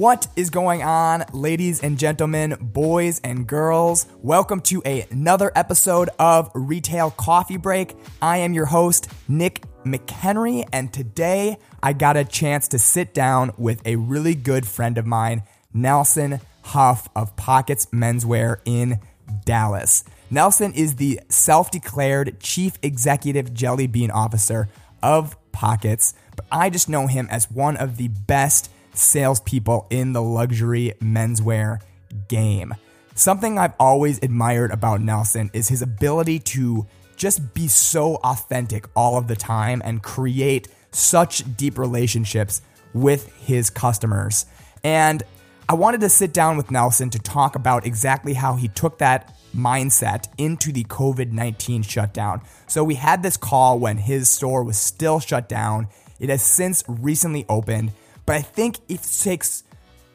What is going on, ladies and gentlemen, boys and girls? Welcome to another episode of Retail Coffee Break. I am your host, Nick McHenry, and today I got a chance to sit down with a really good friend of mine, Nelson Huff of Pockets Menswear in Dallas. Nelson is the self declared Chief Executive Jelly Bean Officer of Pockets, but I just know him as one of the best salespeople in the luxury menswear game. Something I've always admired about Nelson is his ability to just be so authentic all of the time and create such deep relationships with his customers. And I wanted to sit down with Nelson to talk about exactly how he took that mindset into the COVID 19 shutdown. So we had this call when his store was still shut down. It has since recently opened, but I think it takes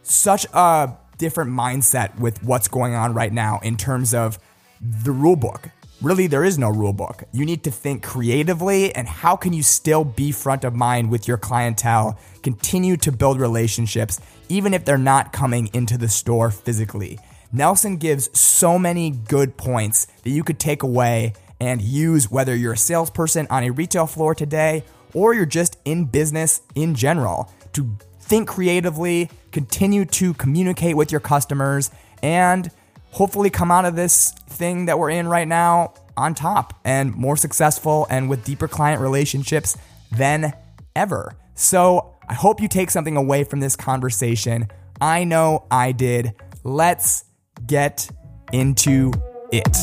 such a different mindset with what's going on right now in terms of the rule book. Really, there is no rule book. You need to think creatively and how can you still be front of mind with your clientele, continue to build relationships, even if they're not coming into the store physically. Nelson gives so many good points that you could take away and use whether you're a salesperson on a retail floor today or you're just in business in general to think creatively, continue to communicate with your customers, and hopefully come out of this thing that we're in right now on top and more successful and with deeper client relationships than ever. So I hope you take something away from this conversation. I know I did. Let's get into it.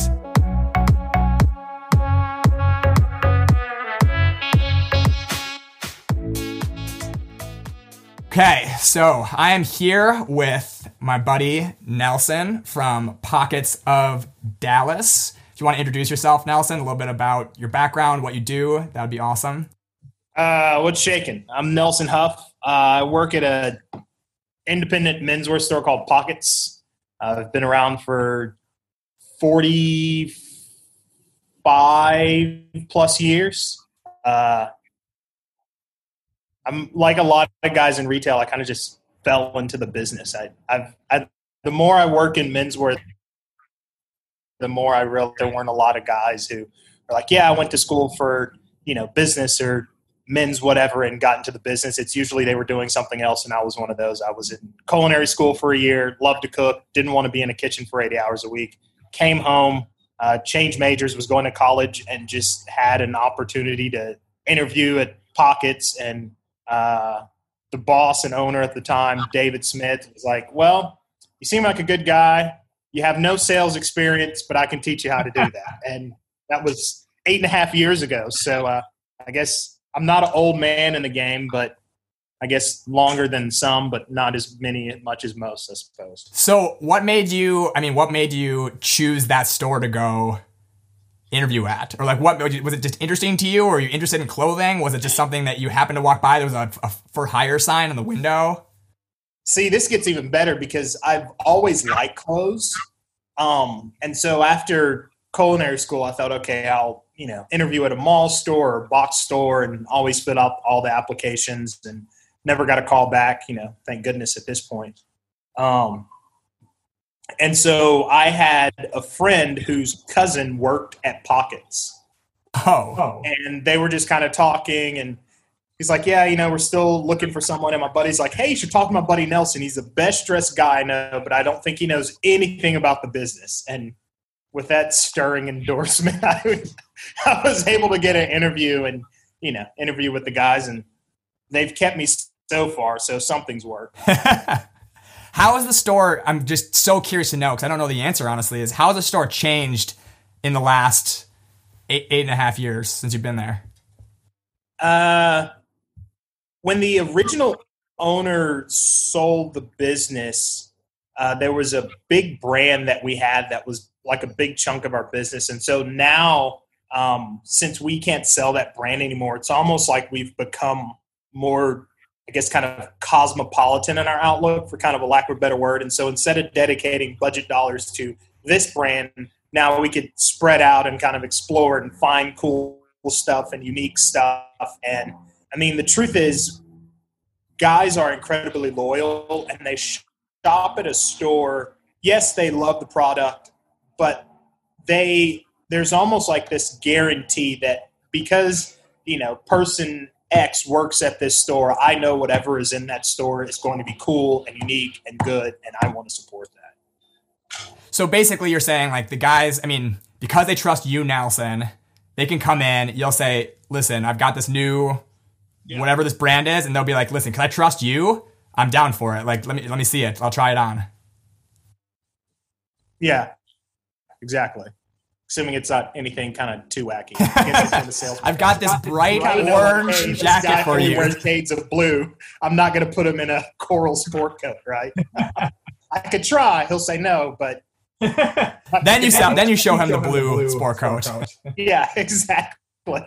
Okay, so I am here with my buddy Nelson from Pockets of Dallas. If you want to introduce yourself, Nelson, a little bit about your background, what you do, that would be awesome. Uh, what's shaking? I'm Nelson Huff. Uh, I work at a independent menswear store called Pockets. Uh, I've been around for 45 plus years. Uh, I'm like a lot of guys in retail. I kind of just fell into the business. I, I've, I, the more I work in menswear, the more I realized there weren't a lot of guys who are like, yeah, I went to school for you know business or men's whatever and got into the business. It's usually they were doing something else, and I was one of those. I was in culinary school for a year, loved to cook, didn't want to be in a kitchen for 80 hours a week. Came home, uh, changed majors, was going to college, and just had an opportunity to interview at Pockets and uh, the boss and owner at the time, David Smith, was like, "Well, you seem like a good guy. You have no sales experience, but I can teach you how to do that." And that was eight and a half years ago. So uh, I guess I'm not an old man in the game, but I guess longer than some, but not as many much as most, I suppose. So, what made you? I mean, what made you choose that store to go interview at, or like what was it just interesting to you, or you interested in clothing? Was it just something that you happened to walk by? There was a, a for hire sign in the window. See, this gets even better because I've always liked clothes, um, and so after culinary school, I thought, okay, I'll you know interview at a mall store or box store, and always fill out all the applications, and never got a call back. You know, thank goodness at this point. Um, and so I had a friend whose cousin worked at Pockets. Oh. And they were just kind of talking and he's like, Yeah, you know, we're still looking for someone. And my buddy's like, Hey, you should talk to my buddy Nelson. He's the best dressed guy I know, but I don't think he knows anything about the business. And with that stirring endorsement, I, I was able to get an interview and, you know, interview with the guys and they've kept me so far, so something's worked. how has the store? I'm just so curious to know because I don't know the answer. Honestly, is how has the store changed in the last eight eight and a half years since you've been there? Uh, when the original owner sold the business, uh, there was a big brand that we had that was like a big chunk of our business, and so now. Um, since we can't sell that brand anymore, it's almost like we've become more I guess, kind of cosmopolitan in our outlook, for kind of a lack of a better word. And so instead of dedicating budget dollars to this brand, now we could spread out and kind of explore and find cool stuff and unique stuff. And I mean, the truth is, guys are incredibly loyal and they shop at a store. Yes, they love the product, but they there's almost like this guarantee that because you know person X works at this store, I know whatever is in that store is going to be cool and unique and good, and I want to support that. So basically, you're saying like the guys, I mean, because they trust you, Nelson, they can come in. You'll say, "Listen, I've got this new, yeah. whatever this brand is," and they'll be like, "Listen, can I trust you? I'm down for it. Like, let me let me see it. I'll try it on." Yeah, exactly assuming it's not anything kind of too wacky. I've got this bright orange hey, jacket for you. Wears shades of blue. I'm not going to put him in a coral sport coat, right? I could try. He'll say no, but then you sell, then you show him the blue, blue sport, coat. coat. yeah, exactly.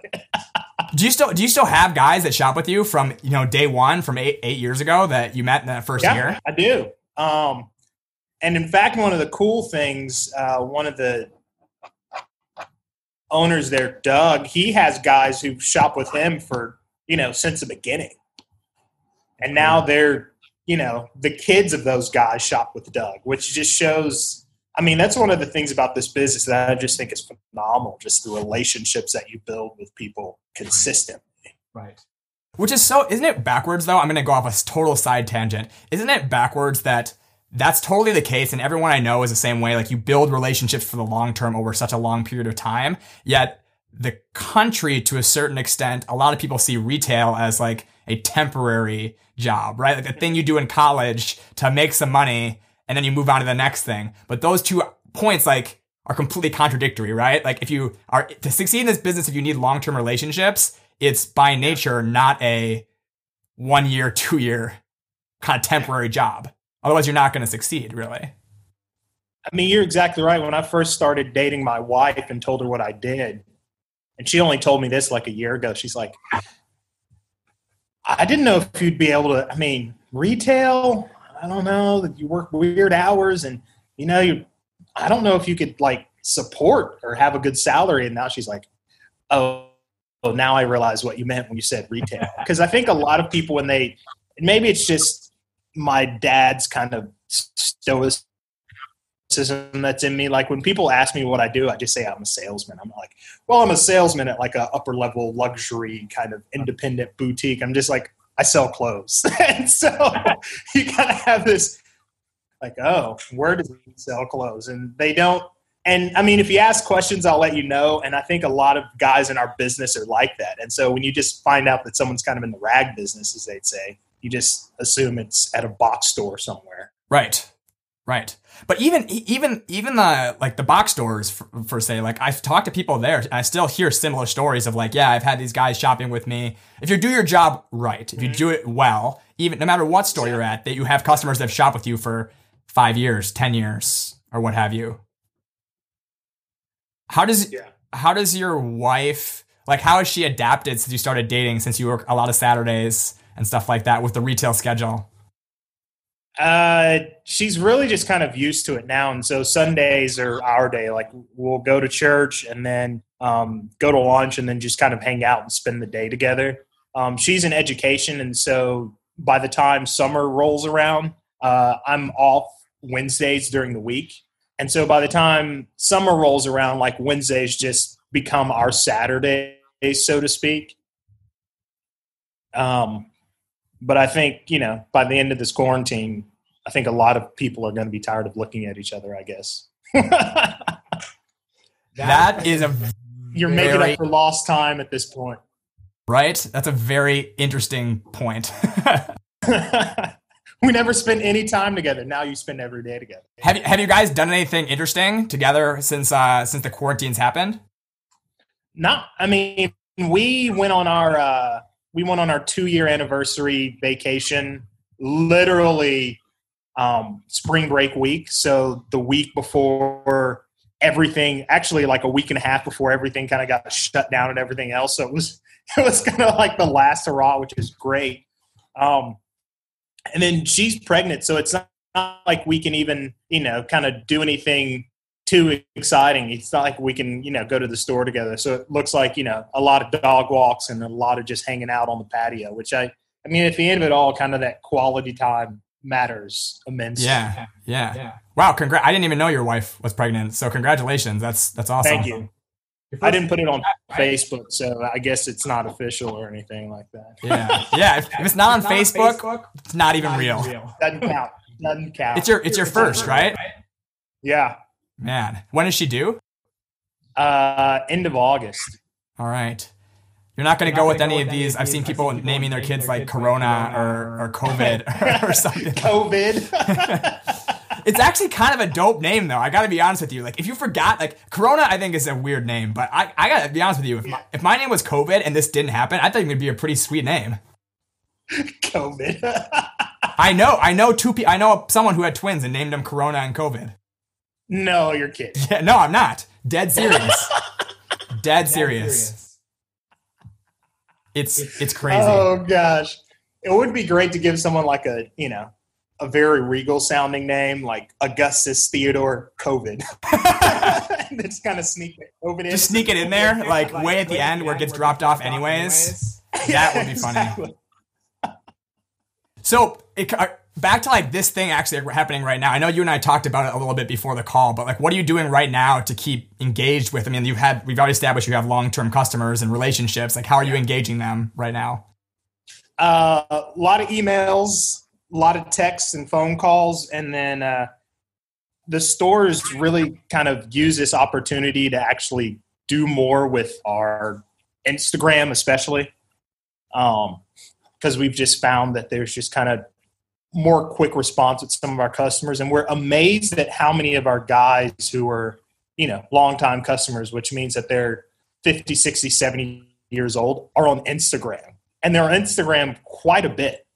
do you still do you still have guys that shop with you from you know day one from eight eight years ago that you met in that first yeah, year? I do. Um, and in fact, one of the cool things, uh, one of the owners there, Doug, he has guys who shop with him for, you know, since the beginning. And now they're, you know, the kids of those guys shop with Doug, which just shows I mean, that's one of the things about this business that I just think is phenomenal, just the relationships that you build with people consistently. Right. Which is so, isn't it backwards though? I'm going to go off a total side tangent. Isn't it backwards that that's totally the case and everyone i know is the same way. Like you build relationships for the long term over such a long period of time yet the country to a certain extent a lot of people see retail as like a temporary job right? Like the thing you do in college to make some money and then you move on to the next thing. But those two points like are completely contradictory right? Like if you are to succeed in this business if you need long-term relationships it's by nature not a one year two year kind of temporary job Otherwise, you're not going to succeed, really. I mean, you're exactly right. When I first started dating my wife and told her what I did, and she only told me this like a year ago, she's like, I didn't know if you'd be able to. I mean, retail, I don't know, that you work weird hours and, you know, you, I don't know if you could like support or have a good salary. And now she's like, oh, oh now I realize what you meant when you said retail. Because I think a lot of people, when they, maybe it's just my dad's kind of stoicism that's in me. Like when people ask me what I do, I just say I'm a salesman. I'm like, well, I'm a salesman at like a upper level luxury kind of independent boutique. I'm just like, I sell clothes. and so you kind of have this like, oh, where does he sell clothes? And they don't. And I mean, if you ask questions, I'll let you know. And I think a lot of guys in our business are like that. And so when you just find out that someone's kind of in the rag business, as they'd say, you just assume it's at a box store somewhere. Right. Right. But even even even the like the box stores for, for, say like I've talked to people there and I still hear similar stories of like yeah I've had these guys shopping with me. If you do your job right, if you mm-hmm. do it well, even no matter what store you're at, that you have customers that have shopped with you for five years, ten years, or what have you. How does yeah. how does your wife like how has she adapted since you started dating since you work a lot of Saturdays? And stuff like that with the retail schedule? Uh, she's really just kind of used to it now, and so Sundays are our day. Like we'll go to church and then um, go to lunch, and then just kind of hang out and spend the day together. Um, she's in education, and so by the time summer rolls around, uh, I'm off Wednesdays during the week, and so by the time summer rolls around, like Wednesdays just become our Saturdays, so to speak. Um, but I think you know by the end of this quarantine, I think a lot of people are going to be tired of looking at each other. I guess. that is a you're very, making up for lost time at this point. Right? That's a very interesting point. we never spent any time together. Now you spend every day together. Have you, have you guys done anything interesting together since uh, since the quarantines happened? No, I mean we went on our uh, we went on our two year anniversary vacation literally um, spring break week. So the week before everything, actually like a week and a half before everything kind of got shut down and everything else. So it was it was kind of like the last hurrah, which is great. Um, and then she's pregnant, so it's not, not like we can even you know kind of do anything too exciting. It's not like we can, you know, go to the store together. So it looks like, you know, a lot of dog walks and a lot of just hanging out on the patio, which I, I mean, at the end of it all, kind of that quality time matters immensely. Yeah, yeah. yeah. Wow, congrats! I didn't even know your wife was pregnant, so congratulations. That's that's awesome. Thank you. I didn't put it on Facebook, so I guess it's not official or anything like that. Yeah, yeah. If, if it's not on it's Facebook, Facebook, it's not even not real. real. Doesn't count. Doesn't count. It's your it's your first, right? Yeah. Man, when is she due? Uh, end of August. All right. You're not going to go with any of these. I've seen people naming their kids like Corona or, or COVID or something. COVID. it's actually kind of a dope name, though. I got to be honest with you. Like, if you forgot, like Corona, I think is a weird name, but I, I got to be honest with you. If my, if my name was COVID and this didn't happen, I thought it would be a pretty sweet name. COVID. I know. I know two people. I know someone who had twins and named them Corona and COVID. No, you're kidding. Yeah, no, I'm not. Dead serious. Dead, serious. It's it's crazy. Oh gosh, it would be great to give someone like a you know a very regal sounding name like Augustus Theodore COVID. Just kind of sneak it over Just sneak it in there, like, like way at the end where it gets dropped off anyways. That would be funny. So it, back to like this thing actually happening right now. I know you and I talked about it a little bit before the call, but like, what are you doing right now to keep engaged with? I mean, you've had we've already established you have long term customers and relationships. Like, how are you engaging them right now? Uh, a lot of emails, a lot of texts and phone calls, and then uh, the stores really kind of use this opportunity to actually do more with our Instagram, especially. Um, because we've just found that there's just kind of more quick response with some of our customers. And we're amazed at how many of our guys who are you know longtime customers which means that they're 50 60 70 years old are on instagram. And they're on instagram quite a bit.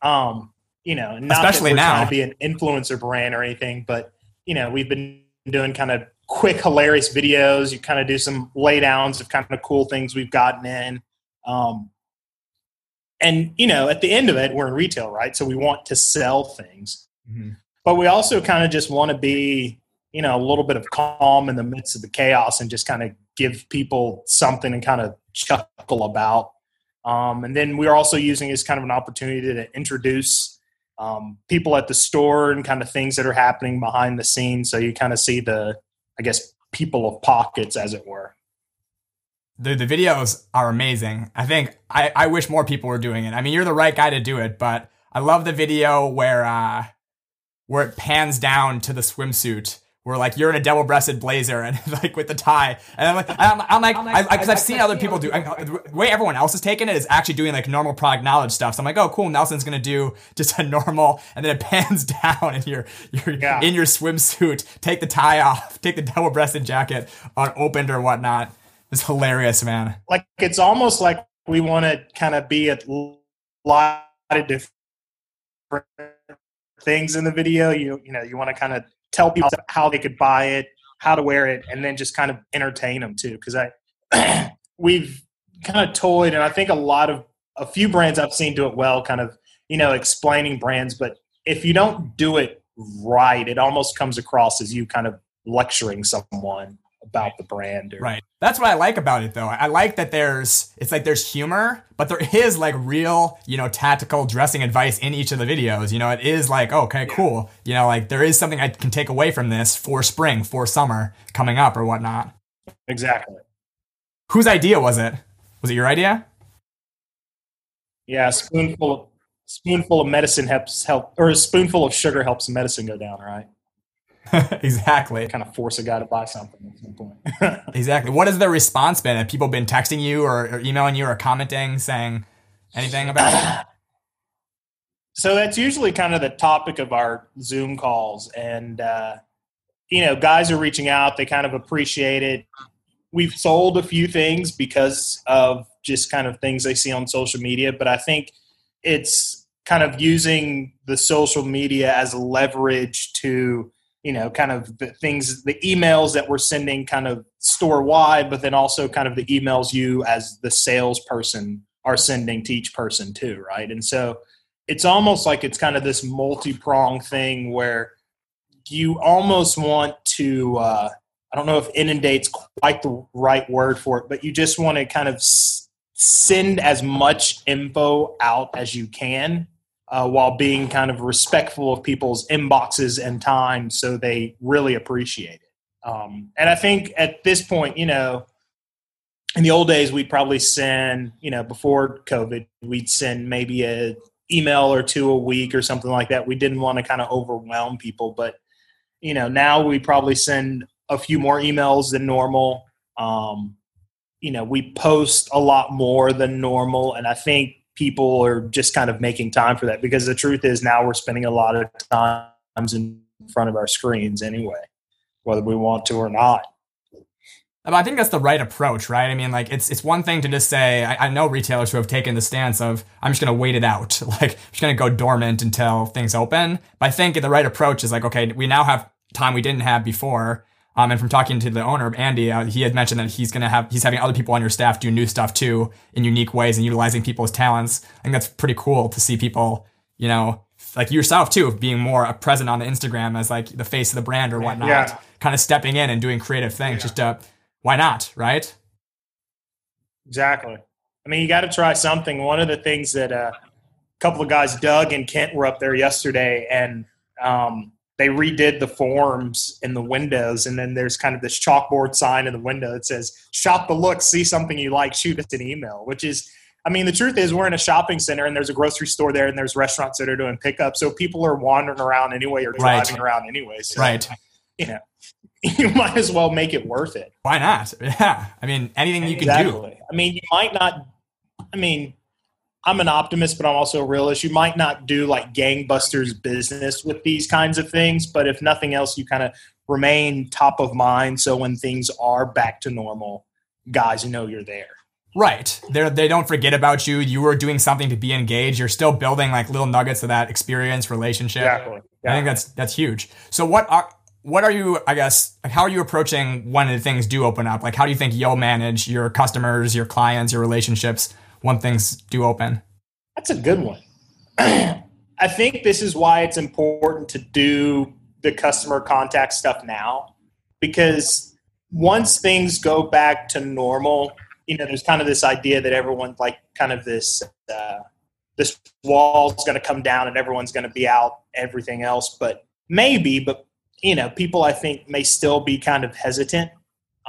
Um you know not especially now trying to be an influencer brand or anything but you know we've been doing kind of quick hilarious videos. You kind of do some laydowns of kind of cool things we've gotten in. Um and you know at the end of it we're in retail right? So we want to sell things. Mm-hmm. but we also kind of just want to be you know a little bit of calm in the midst of the chaos and just kind of give people something and kind of chuckle about. Um, and then we're also using as kind of an opportunity to introduce um, people at the store and kind of things that are happening behind the scenes. So you kind of see the i guess people of pockets as it were the, the videos are amazing. I think I, I wish more people were doing it. I mean, you're the right guy to do it, but I love the video where uh, where it pans down to the swimsuit where like you're in a double-breasted blazer and like with the tie, and I'm like, I'm, I'm like, because I've seen other people do. I, the way everyone else is taking it is actually doing like normal product knowledge stuff. So I'm like, oh, cool. Nelson's gonna do just a normal, and then it pans down, and you're you're yeah. in your swimsuit. Take the tie off, take the double-breasted jacket unopened or whatnot. It's hilarious, man. Like it's almost like we want to kind of be a lot of different things in the video. You you know you want to kind of tell people how they could buy it, how to wear it, and then just kind of entertain them too. Because I we've kind of toyed, and I think a lot of a few brands I've seen do it well, kind of you know explaining brands. But if you don't do it right, it almost comes across as you kind of lecturing someone about the brand. Or, right. That's what I like about it though. I like that there's it's like there's humor, but there is like real, you know, tactical dressing advice in each of the videos. You know, it is like, oh, okay, yeah. cool. You know, like there is something I can take away from this for spring, for summer coming up or whatnot. Exactly. Whose idea was it? Was it your idea? Yeah, a spoonful of spoonful of medicine helps help or a spoonful of sugar helps medicine go down, right? exactly. Kind of force a guy to buy something at some point. exactly. What has the response been? Have people been texting you or, or emailing you or commenting saying anything about it? So that's usually kind of the topic of our Zoom calls. And, uh, you know, guys are reaching out. They kind of appreciate it. We've sold a few things because of just kind of things they see on social media. But I think it's kind of using the social media as leverage to you know, kind of the things, the emails that we're sending kind of store wide, but then also kind of the emails you as the salesperson are sending to each person too, right? And so it's almost like it's kind of this multi prong thing where you almost want to, uh, I don't know if inundate's quite the right word for it, but you just want to kind of s- send as much info out as you can uh, while being kind of respectful of people's inboxes and time so they really appreciate it. Um, and I think at this point, you know, in the old days, we'd probably send, you know, before COVID, we'd send maybe a email or two a week or something like that. We didn't want to kind of overwhelm people, but you know, now we probably send a few more emails than normal. Um, you know, we post a lot more than normal, and I think people are just kind of making time for that because the truth is now we're spending a lot of times in front of our screens anyway, whether we want to or not. I think that's the right approach, right? I mean, like it's it's one thing to just say. I, I know retailers who have taken the stance of I'm just going to wait it out, like I'm just going to go dormant until things open. But I think the right approach is like, okay, we now have time we didn't have before. Um, and from talking to the owner, Andy, uh, he had mentioned that he's going to have he's having other people on your staff do new stuff too in unique ways and utilizing people's talents. I think that's pretty cool to see people, you know, like yourself too, being more present on the Instagram as like the face of the brand or whatnot, yeah. kind of stepping in and doing creative things yeah. just to why not, right? Exactly. I mean, you got to try something. One of the things that uh, a couple of guys, Doug and Kent, were up there yesterday, and um, they redid the forms in the windows, and then there's kind of this chalkboard sign in the window that says "Shop the look, see something you like, shoot us an email." Which is, I mean, the truth is, we're in a shopping center, and there's a grocery store there, and there's restaurants that are doing pickup, so people are wandering around anyway or driving right. around anyway. So, right. You know, you might as well make it worth it. Why not? Yeah. I mean, anything you exactly. can do. I mean, you might not, I mean, I'm an optimist, but I'm also a realist. You might not do like gangbusters business with these kinds of things, but if nothing else, you kind of remain top of mind. So when things are back to normal, guys know you're there. Right. They they don't forget about you. You were doing something to be engaged. You're still building like little nuggets of that experience, relationship. Exactly. Yeah. I think that's that's huge. So what are what are you i guess like how are you approaching when the things do open up like how do you think you'll manage your customers your clients your relationships when things do open that's a good one i think this is why it's important to do the customer contact stuff now because once things go back to normal you know there's kind of this idea that everyone like kind of this uh, this wall's going to come down and everyone's going to be out everything else but maybe but you know, people I think may still be kind of hesitant.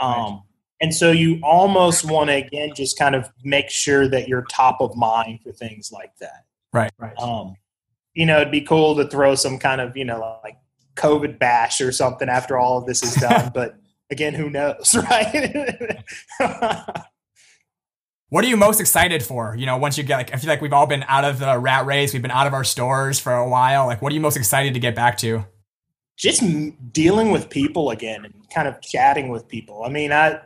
Um. And so you almost want to again just kind of make sure that you're top of mind for things like that. Right. Right. Um, you know, it'd be cool to throw some kind of you know like COVID bash or something after all of this is done, but again, who knows, right? what are you most excited for? You know, once you get like, I feel like we've all been out of the rat race, we've been out of our stores for a while. Like, what are you most excited to get back to? just dealing with people again and kind of chatting with people. I mean, I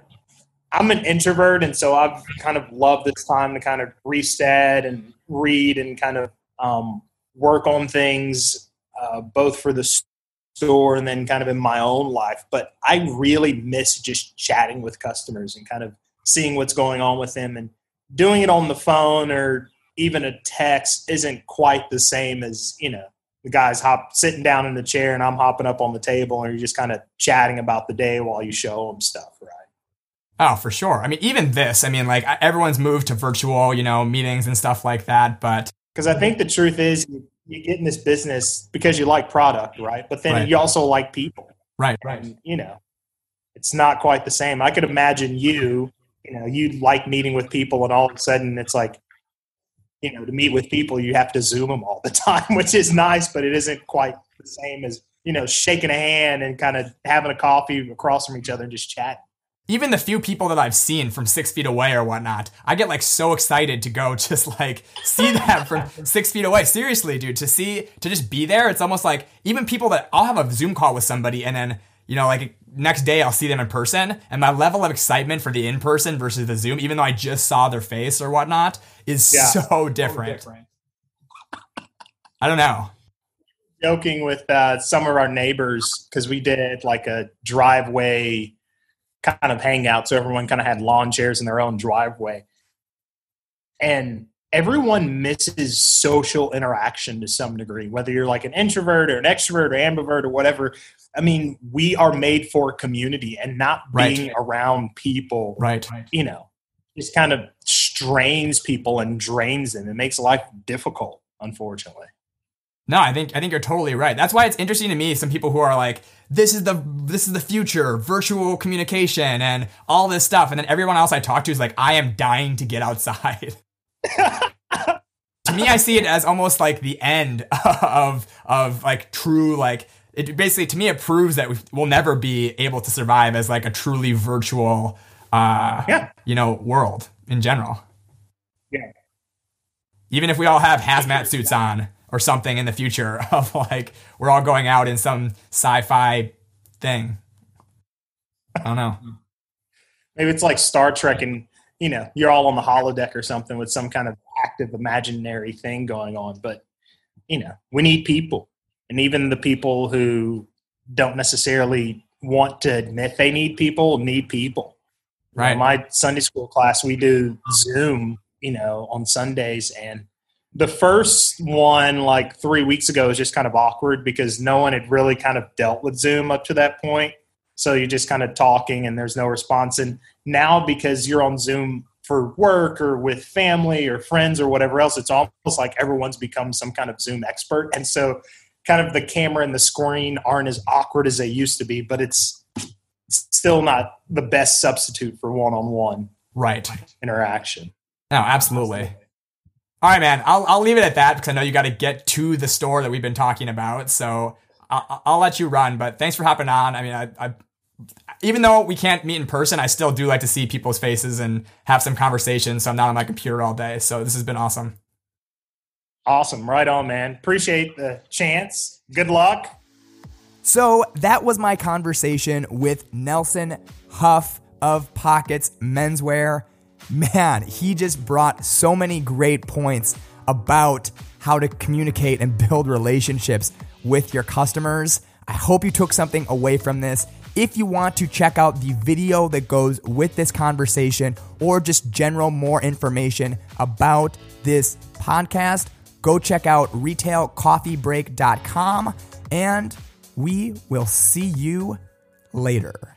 I'm an introvert, and so I've kind of loved this time to kind of reset and read and kind of um, work on things, uh, both for the store and then kind of in my own life. But I really miss just chatting with customers and kind of seeing what's going on with them and doing it on the phone or even a text isn't quite the same as you know the guy's hop sitting down in the chair and I'm hopping up on the table and you're just kind of chatting about the day while you show them stuff, right? Oh, for sure. I mean, even this, I mean, like everyone's moved to virtual, you know, meetings and stuff like that, but because I think the truth is you get in this business because you like product, right? But then right. you also like people. Right, right. And, you know, it's not quite the same. I could imagine you, you know, you like meeting with people and all of a sudden it's like you know, to meet with people, you have to Zoom them all the time, which is nice, but it isn't quite the same as, you know, shaking a hand and kind of having a coffee across from each other and just chatting. Even the few people that I've seen from six feet away or whatnot, I get like so excited to go just like see them from six feet away. Seriously, dude, to see, to just be there, it's almost like even people that I'll have a Zoom call with somebody and then, you know, like next day I'll see them in person, and my level of excitement for the in person versus the Zoom, even though I just saw their face or whatnot, is yeah, so different. So different. I don't know. Joking with uh, some of our neighbors because we did like a driveway kind of hangout, so everyone kind of had lawn chairs in their own driveway, and everyone misses social interaction to some degree, whether you're like an introvert or an extrovert or ambivert or whatever. I mean, we are made for community and not being right. around people. Right. You know, just kind of strains people and drains them. It makes life difficult, unfortunately. No, I think I think you're totally right. That's why it's interesting to me. Some people who are like, "This is the this is the future, virtual communication, and all this stuff," and then everyone else I talk to is like, "I am dying to get outside." to me, I see it as almost like the end of of like true like it basically to me it proves that we'll never be able to survive as like a truly virtual uh yeah. you know world in general. Yeah. Even if we all have hazmat suits on or something in the future of like we're all going out in some sci-fi thing. I don't know. Maybe it's like Star Trek and you know, you're all on the holodeck or something with some kind of active imaginary thing going on. But, you know, we need people. And even the people who don't necessarily want to admit they need people need people. Right. You know, my Sunday school class, we do Zoom, you know, on Sundays. And the first one, like three weeks ago, was just kind of awkward because no one had really kind of dealt with Zoom up to that point. So you're just kind of talking and there's no response. And now, because you're on Zoom for work or with family or friends or whatever else, it's almost like everyone's become some kind of Zoom expert. And so, kind of the camera and the screen aren't as awkward as they used to be, but it's still not the best substitute for one on one right interaction. No, absolutely. All right, man. I'll, I'll leave it at that because I know you got to get to the store that we've been talking about. So I'll, I'll let you run. But thanks for hopping on. I mean, I, I even though we can't meet in person, I still do like to see people's faces and have some conversations. So I'm not on my computer all day. So this has been awesome. Awesome. Right on, man. Appreciate the chance. Good luck. So that was my conversation with Nelson Huff of Pockets Menswear. Man, he just brought so many great points about how to communicate and build relationships with your customers. I hope you took something away from this. If you want to check out the video that goes with this conversation or just general more information about this podcast, go check out retailcoffeebreak.com and we will see you later.